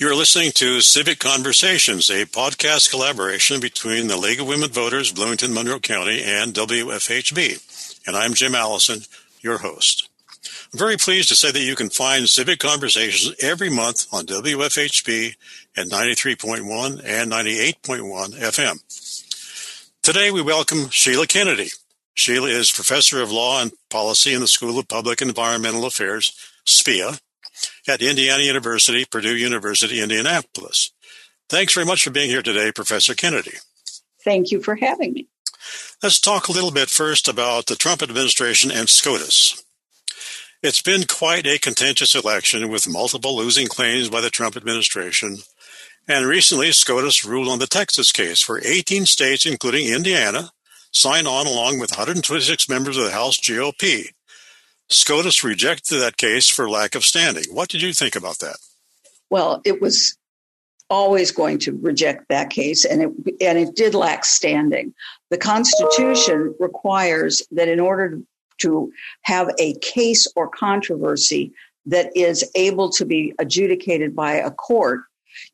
You're listening to Civic Conversations, a podcast collaboration between the League of Women Voters, Bloomington Monroe County, and WFHB. And I'm Jim Allison, your host. I'm very pleased to say that you can find Civic Conversations every month on WFHB at 93.1 and 98.1 FM. Today we welcome Sheila Kennedy. Sheila is Professor of Law and Policy in the School of Public Environmental Affairs, SPEA, at Indiana University, Purdue University, Indianapolis. Thanks very much for being here today, Professor Kennedy. Thank you for having me. Let's talk a little bit first about the Trump administration and SCOTUS. It's been quite a contentious election with multiple losing claims by the Trump administration. And recently, SCOTUS ruled on the Texas case, where 18 states, including Indiana, signed on along with 126 members of the House GOP. SCOTUS rejected that case for lack of standing. What did you think about that? Well, it was always going to reject that case, and it and it did lack standing. The Constitution requires that in order to have a case or controversy that is able to be adjudicated by a court,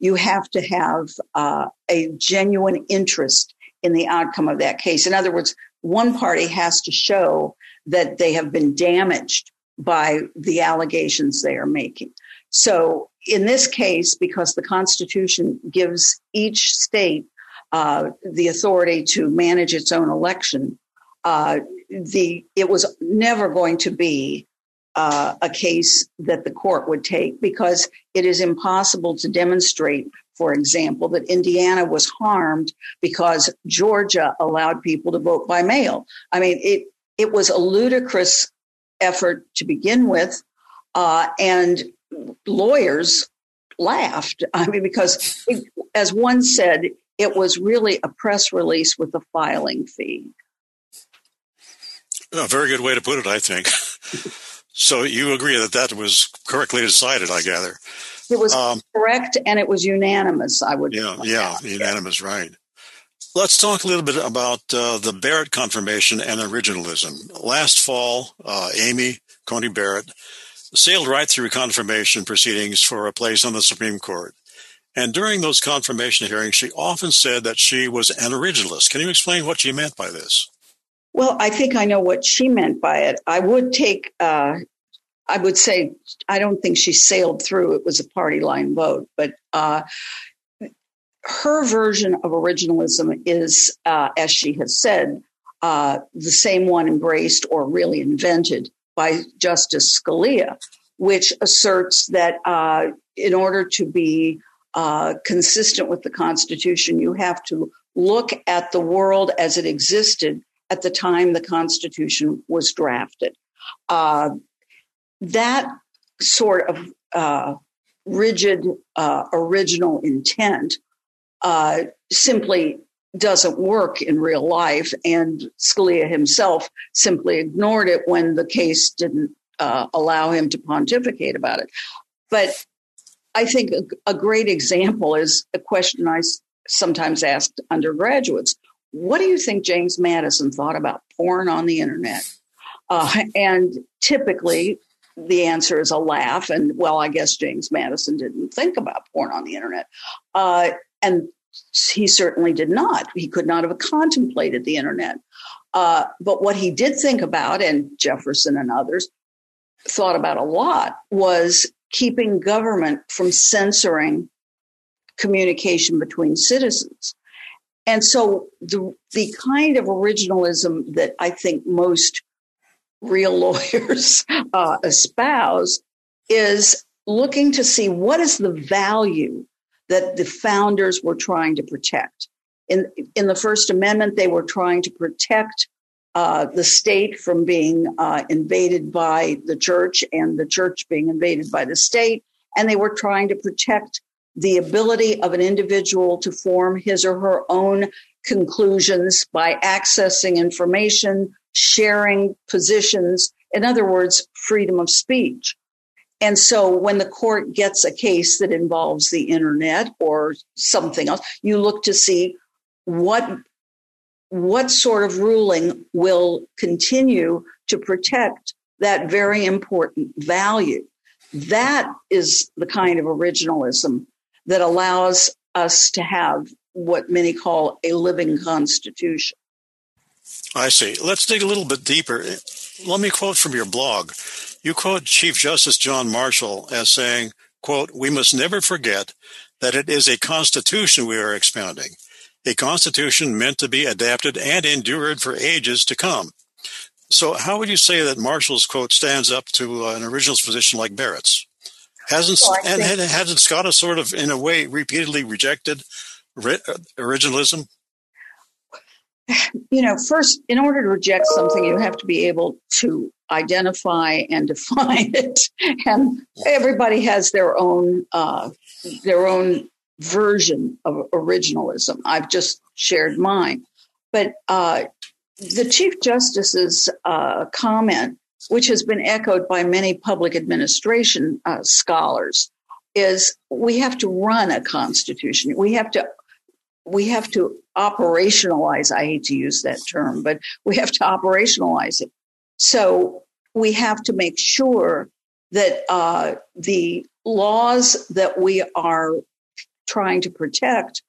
you have to have uh, a genuine interest in the outcome of that case. In other words, one party has to show that they have been damaged by the allegations they are making. So, in this case, because the Constitution gives each state uh, the authority to manage its own election, uh, the it was never going to be uh, a case that the court would take because it is impossible to demonstrate, for example, that Indiana was harmed because Georgia allowed people to vote by mail. I mean, it it was a ludicrous effort to begin with, uh, and lawyers laughed. I mean, because it, as one said, it was really a press release with a filing fee. A very good way to put it, I think. so you agree that that was correctly decided, I gather. It was um, correct, and it was unanimous. I would. Yeah, yeah, out. unanimous, right. Let's talk a little bit about uh, the Barrett confirmation and originalism. Last fall, uh, Amy Coney Barrett sailed right through confirmation proceedings for a place on the Supreme Court. And during those confirmation hearings, she often said that she was an originalist. Can you explain what she meant by this? Well, I think I know what she meant by it. I would take, uh, I would say, I don't think she sailed through. It was a party line vote, but uh, her version of originalism is, uh, as she has said, uh, the same one embraced or really invented by Justice Scalia, which asserts that uh, in order to be uh, consistent with the Constitution, you have to look at the world as it existed at the time the Constitution was drafted. Uh, that sort of uh, rigid original intent uh, simply doesn't work in real life. And Scalia himself simply ignored it when the case didn't uh, allow him to pontificate about it. But I think a, a great example is a question I sometimes ask undergraduates. What do you think James Madison thought about porn on the internet? Uh, and typically, the answer is a laugh. And well, I guess James Madison didn't think about porn on the internet. Uh, and he certainly did not. He could not have contemplated the internet. Uh, but what he did think about, and Jefferson and others thought about a lot, was keeping government from censoring communication between citizens. And so the, the kind of originalism that I think most real lawyers uh, espouse is looking to see what is the value that the founders were trying to protect. In, in the First Amendment, they were trying to protect uh, the state from being uh, invaded by the church and the church being invaded by the state. And they were trying to protect the ability of an individual to form his or her own conclusions by accessing information, sharing positions. In other words, freedom of speech. And so when the court gets a case that involves the internet or something else, you look to see what what sort of ruling will continue to protect that very important value. That is the kind of originalism that allows us to have what many call a living constitution. I see. Let's dig a little bit deeper. Let me quote from your blog. You quote Chief Justice John Marshall as saying, quote, we must never forget that it is a constitution we are expounding, a constitution meant to be adapted and endured for ages to come. So, how would you say that Marshall's quote stands up to uh, an originalist position like Barrett's? Hasn't well, and hasn't SCOTUS sort of, in a way, repeatedly rejected uh, originalism? You know, first, in order to reject something, you have to be able to identify and define it, and everybody has their own uh, their own version of originalism. I've just shared mine, but uh, the Chief Justice's uh, comment, which has been echoed by many public administration uh, scholars, is we have to run a constitution. We have to we have to operationalize. I hate to use that term, but we have to operationalize it. So we have to make sure that uh, the laws that we are trying to protect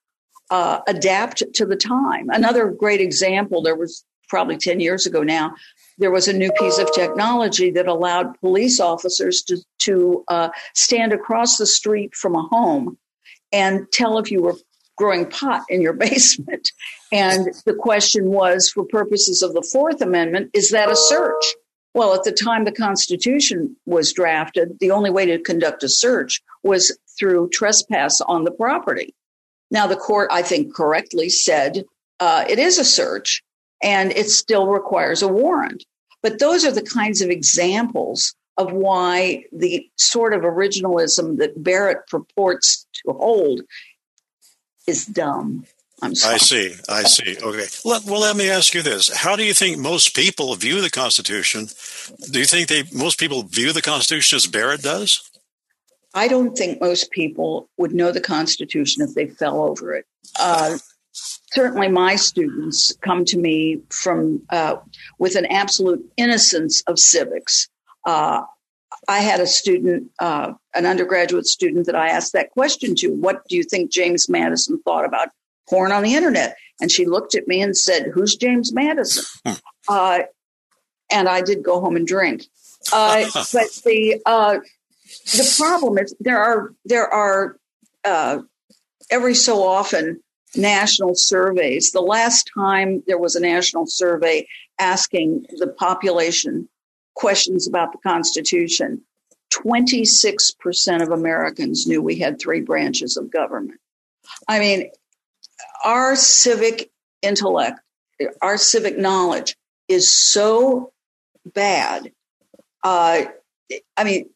uh, adapt to the time. Another great example, there was probably 10 years ago now, there was a new piece of technology that allowed police officers to, to uh, stand across the street from a home and tell if you were growing pot in your basement. And the question was, for purposes of the Fourth Amendment, is that a search? Well, at the time the Constitution was drafted, the only way to conduct a search was through trespass on the property. Now, the court, I think, correctly said uh, it is a search and it still requires a warrant. But those are the kinds of examples of why the sort of originalism that Barrett purports to hold is dumb. I'm sorry. I see. I see. Okay. Well, well, let me ask you this: How do you think most people view the Constitution? Do you think they most people view the Constitution as Barrett does? I don't think most people would know the Constitution if they fell over it. Uh, certainly my students come to me from uh, with an absolute innocence of civics. Uh, I had a student, uh, an undergraduate student, that I asked that question to. What do you think James Madison thought about porn on the internet? And she looked at me and said, "Who's James Madison?" Hmm. Uh, and I did go home and drink. Uh, but the uh, the problem is there are there are every so often national surveys. The last time there was a national survey asking the population questions about the Constitution, 26% of Americans knew we had three branches of government. I mean, our civic intellect, our civic knowledge is so bad. Uh, I mean,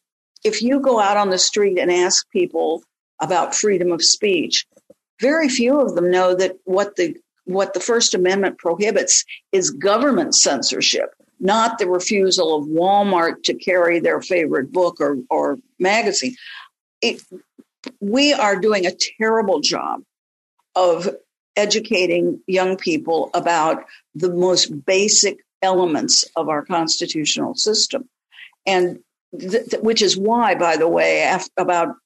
if you go out on the street and ask people about freedom of speech, very few of them know that what the what the First Amendment prohibits is government censorship, not the refusal of Walmart to carry their favorite book or, or magazine. It, we are doing a terrible job of educating young people about the most basic elements of our constitutional system. And th- th- which is why, by the way, about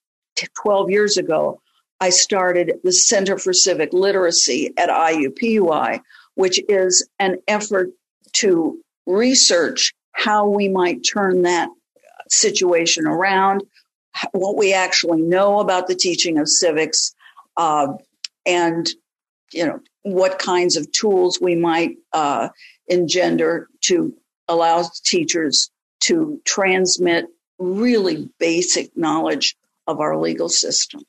12 years ago, I started the Center for Civic Literacy at IUPUI, which is an effort to research how we might turn that situation around, what we actually know about the teaching of civics, uh, and you know what kinds of tools we might uh, engender to allow teachers to transmit really basic knowledge of our legal system.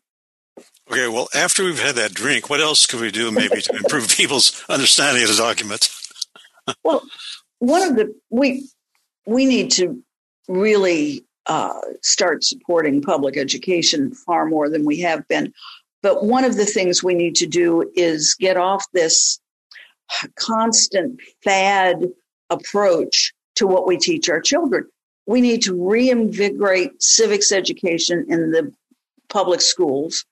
Okay, well, after we've had that drink, what else could we do maybe to improve people's understanding of the document? well, one of the we we need to really uh, start supporting public education far more than we have been. But one of the things we need to do is get off this constant fad approach to what we teach our children. We need to reinvigorate civics education in the public schools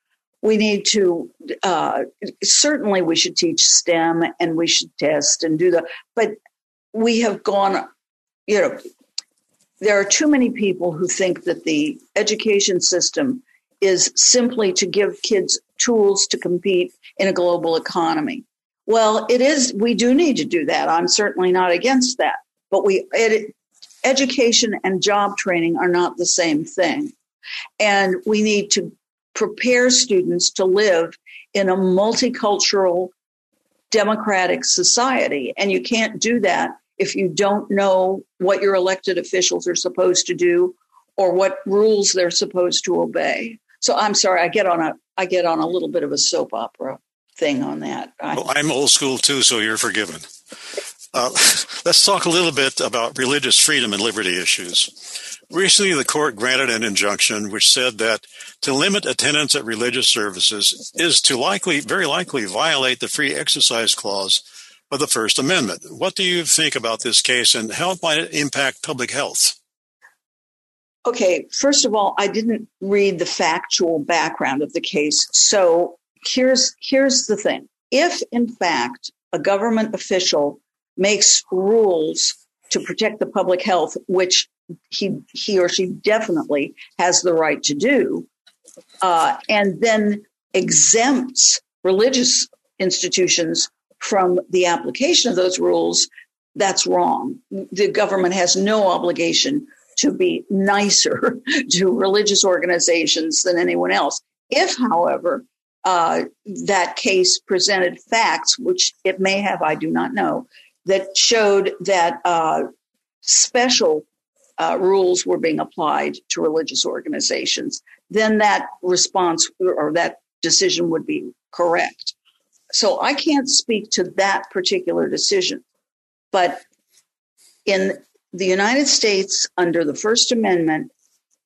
we need to uh, certainly we should teach STEM and we should test and do that. But we have gone, you know, there are too many people who think that the education system is simply to give kids tools to compete in a global economy. Well, it is, we do need to do that. I'm certainly not against that. But we, education and job training are not the same thing. And we need to prepare students to live in a multicultural democratic society. And you can't do that if you don't know what your elected officials are supposed to do or what rules they're supposed to obey. So I'm sorry, I get on a I get on a little bit of a soap opera thing on that. Well, I'm old school too, so you're forgiven. Uh, let's talk a little bit about religious freedom and liberty issues. Recently, the court granted an injunction which said that to limit attendance at religious services is to likely, very likely, violate the free exercise clause of the First Amendment. What do you think about this case and how might it impact public health? Okay, first of all, I didn't read the factual background of the case. So here's here's the thing. If in fact a government official makes rules to protect the public health, which he he or she definitely has the right to do, uh, and then exempts religious institutions from the application of those rules, that's wrong. The government has no obligation to be nicer to religious organizations than anyone else. If, however, uh, that case presented facts, which it may have, I do not know, that showed that uh, special uh, rules were being applied to religious organizations, then that response or that decision would be correct. So I can't speak to that particular decision, but in the United States, under the First Amendment,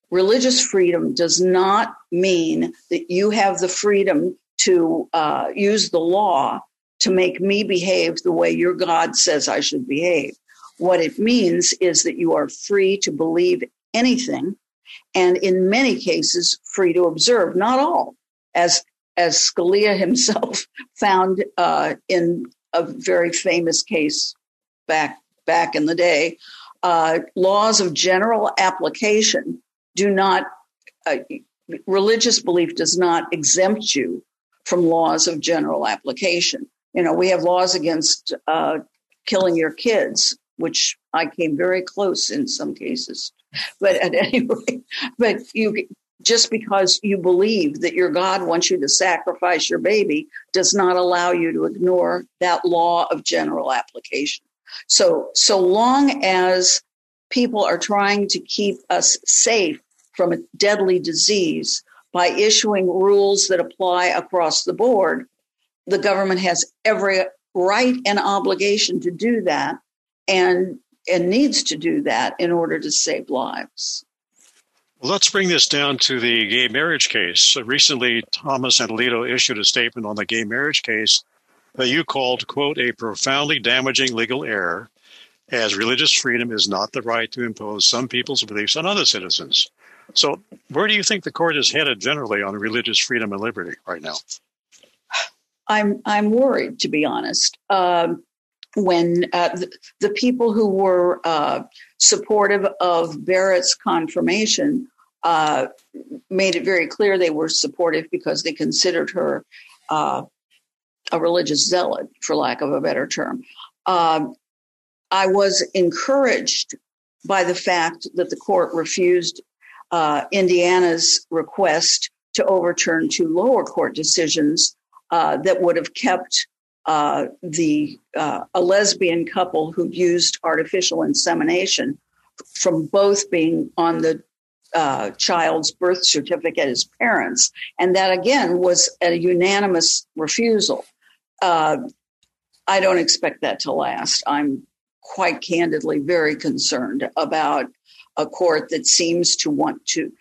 religious freedom does not mean that you have the freedom to uh, use the law to make me behave the way your God says I should behave. What it means is that you are free to believe anything, and in many cases, free to observe. Not all, as as Scalia himself found uh, in a very famous case back back in the day uh, laws of general application do not, uh, religious belief does not exempt you from laws of general application. You know, we have laws against uh, killing your kids, which I came very close in some cases. But at any rate, but you just because you believe that your God wants you to sacrifice your baby does not allow you to ignore that law of general application. So, so long as people are trying to keep us safe from a deadly disease by issuing rules that apply across the board, the government has every right and obligation to do that and and needs to do that in order to save lives. Let's bring this down to the gay marriage case. Recently, Thomas and Alito issued a statement on the gay marriage case that you called, quote, a profoundly damaging legal error, as religious freedom is not the right to impose some people's beliefs on other citizens. So, where do you think the court is headed generally on religious freedom and liberty right now? I'm I'm worried, to be honest. Um, when uh, the, the, people who were uh, supportive of Barrett's confirmation uh, made it very clear they were supportive because they considered her uh, a religious zealot, for lack of a better term. Um, I was encouraged by the fact that the court refused uh, Indiana's request to overturn two lower court decisions uh, that would have kept uh, the uh, a lesbian couple who used artificial insemination from both being on the uh, child's birth certificate as parents, and that again was a unanimous refusal. Uh, I don't expect that to last. I'm quite candidly very concerned about a court that seems to want to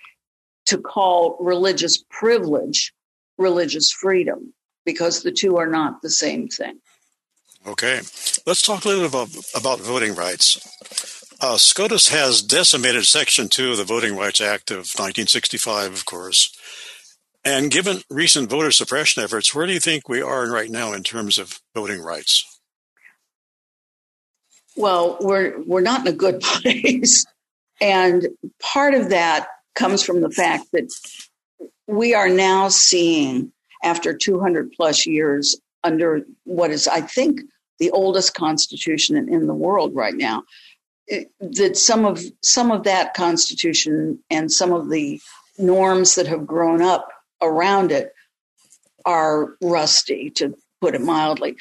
to call religious privilege religious freedom because the two are not the same thing. Okay, let's talk a little bit about, about voting rights. Uh, SCOTUS has decimated Section 2 of the Voting Rights Act of 1965, of course. And given recent voter suppression efforts, where do you think we are right now in terms of voting rights? Well, we're we're not in a good place, and part of that comes from the fact that we are now seeing after 200 plus years under what is, I think, the oldest constitution in, the world right now. It, that some of some of that constitution and some of the norms that have grown up around it are rusty, to put it mildly.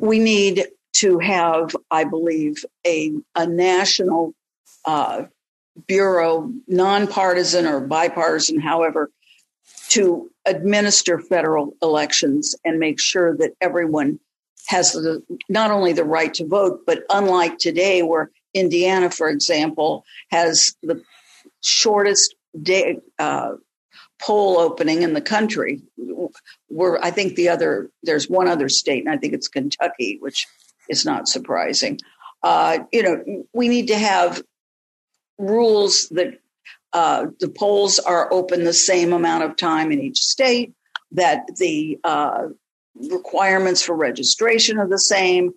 We need to have, I believe, a, a national uh, bureau, nonpartisan or bipartisan, however, to administer federal elections and make sure that everyone has the, not only the right to vote, but unlike today, where Indiana, for example, has the shortest day, uh, poll opening in the country. Where I think the other, there's one other state, and I think it's Kentucky, which is not surprising. Uh, you know, we need to have rules that uh, the polls are open the same amount of time in each state, that the uh, requirements for registration are the same.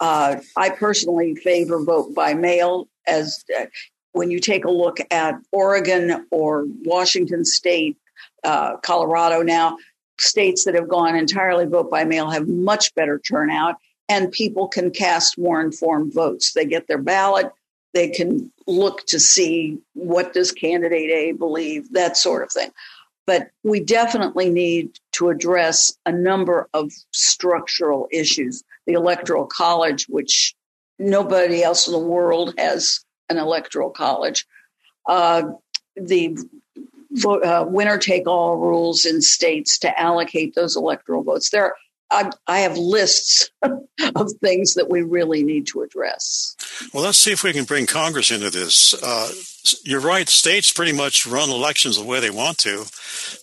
Uh, I personally favor vote by mail as uh, when you take a look at Oregon or Washington State, uh, Colorado now, states that have gone entirely vote by mail have much better turnout and people can cast more informed votes. They get their ballot, they can look to see what does candidate A believe, that sort of thing. But we definitely need to address a number of structural issues. The electoral college, which nobody else in the world has an electoral college. Uh, the uh, winner take all rules in states to allocate those electoral votes. There I, I have lists of things that we really need to address. Well, let's see if we can bring Congress into this. Uh, you're right, states pretty much run elections the way they want to,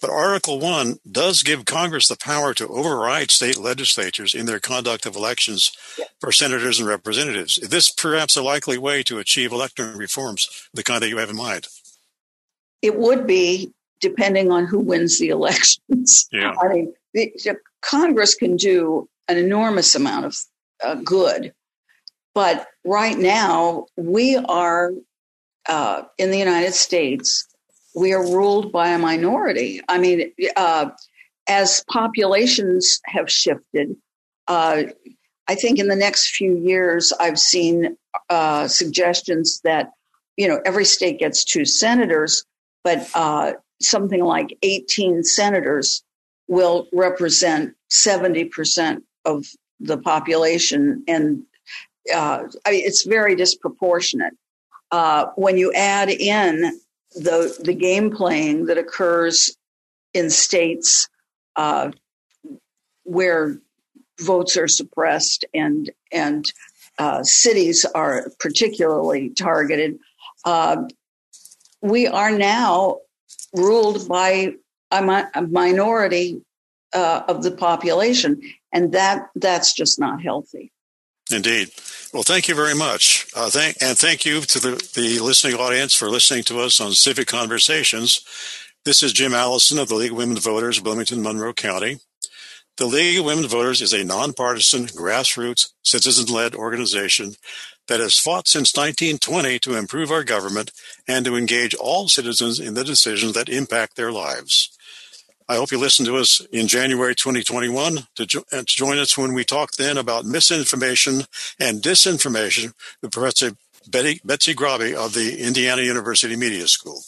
but Article 1 does give Congress the power to override state legislatures in their conduct of elections yeah. for senators and representatives. Is this perhaps a likely way to achieve electoral reforms, the kind that you have in mind? It would be, depending on who wins the elections. Yeah. I mean, the, Congress can do an enormous amount of uh, good. But right now, we are uh, in the United States, we are ruled by a minority. I mean, uh, as populations have shifted, uh, I think in the next few years, I've seen uh, suggestions that, you know, every state gets two senators, but uh, something like 18 senators will represent 70% of the population. And uh, I mean, it's very disproportionate. Uh, when you add in the, the game playing that occurs in states uh, where votes are suppressed and, and uh, cities are particularly targeted, uh, we are now ruled by a minority uh, of the population, and that that's just not healthy. Indeed. Well, thank you very much. Uh, thank, and thank you to the, the listening audience for listening to us on Civic Conversations. This is Jim Allison of the League of Women Voters, Bloomington, Monroe County. The League of Women Voters is a nonpartisan, grassroots, citizen led organization that has fought since 1920 to improve our government and to engage all citizens in the decisions that impact their lives. I hope you listen to us in January 2021 to, jo- uh, to join us when we talk then about misinformation and disinformation with Professor Betty, Betsi Grabe of the Indiana University Media School.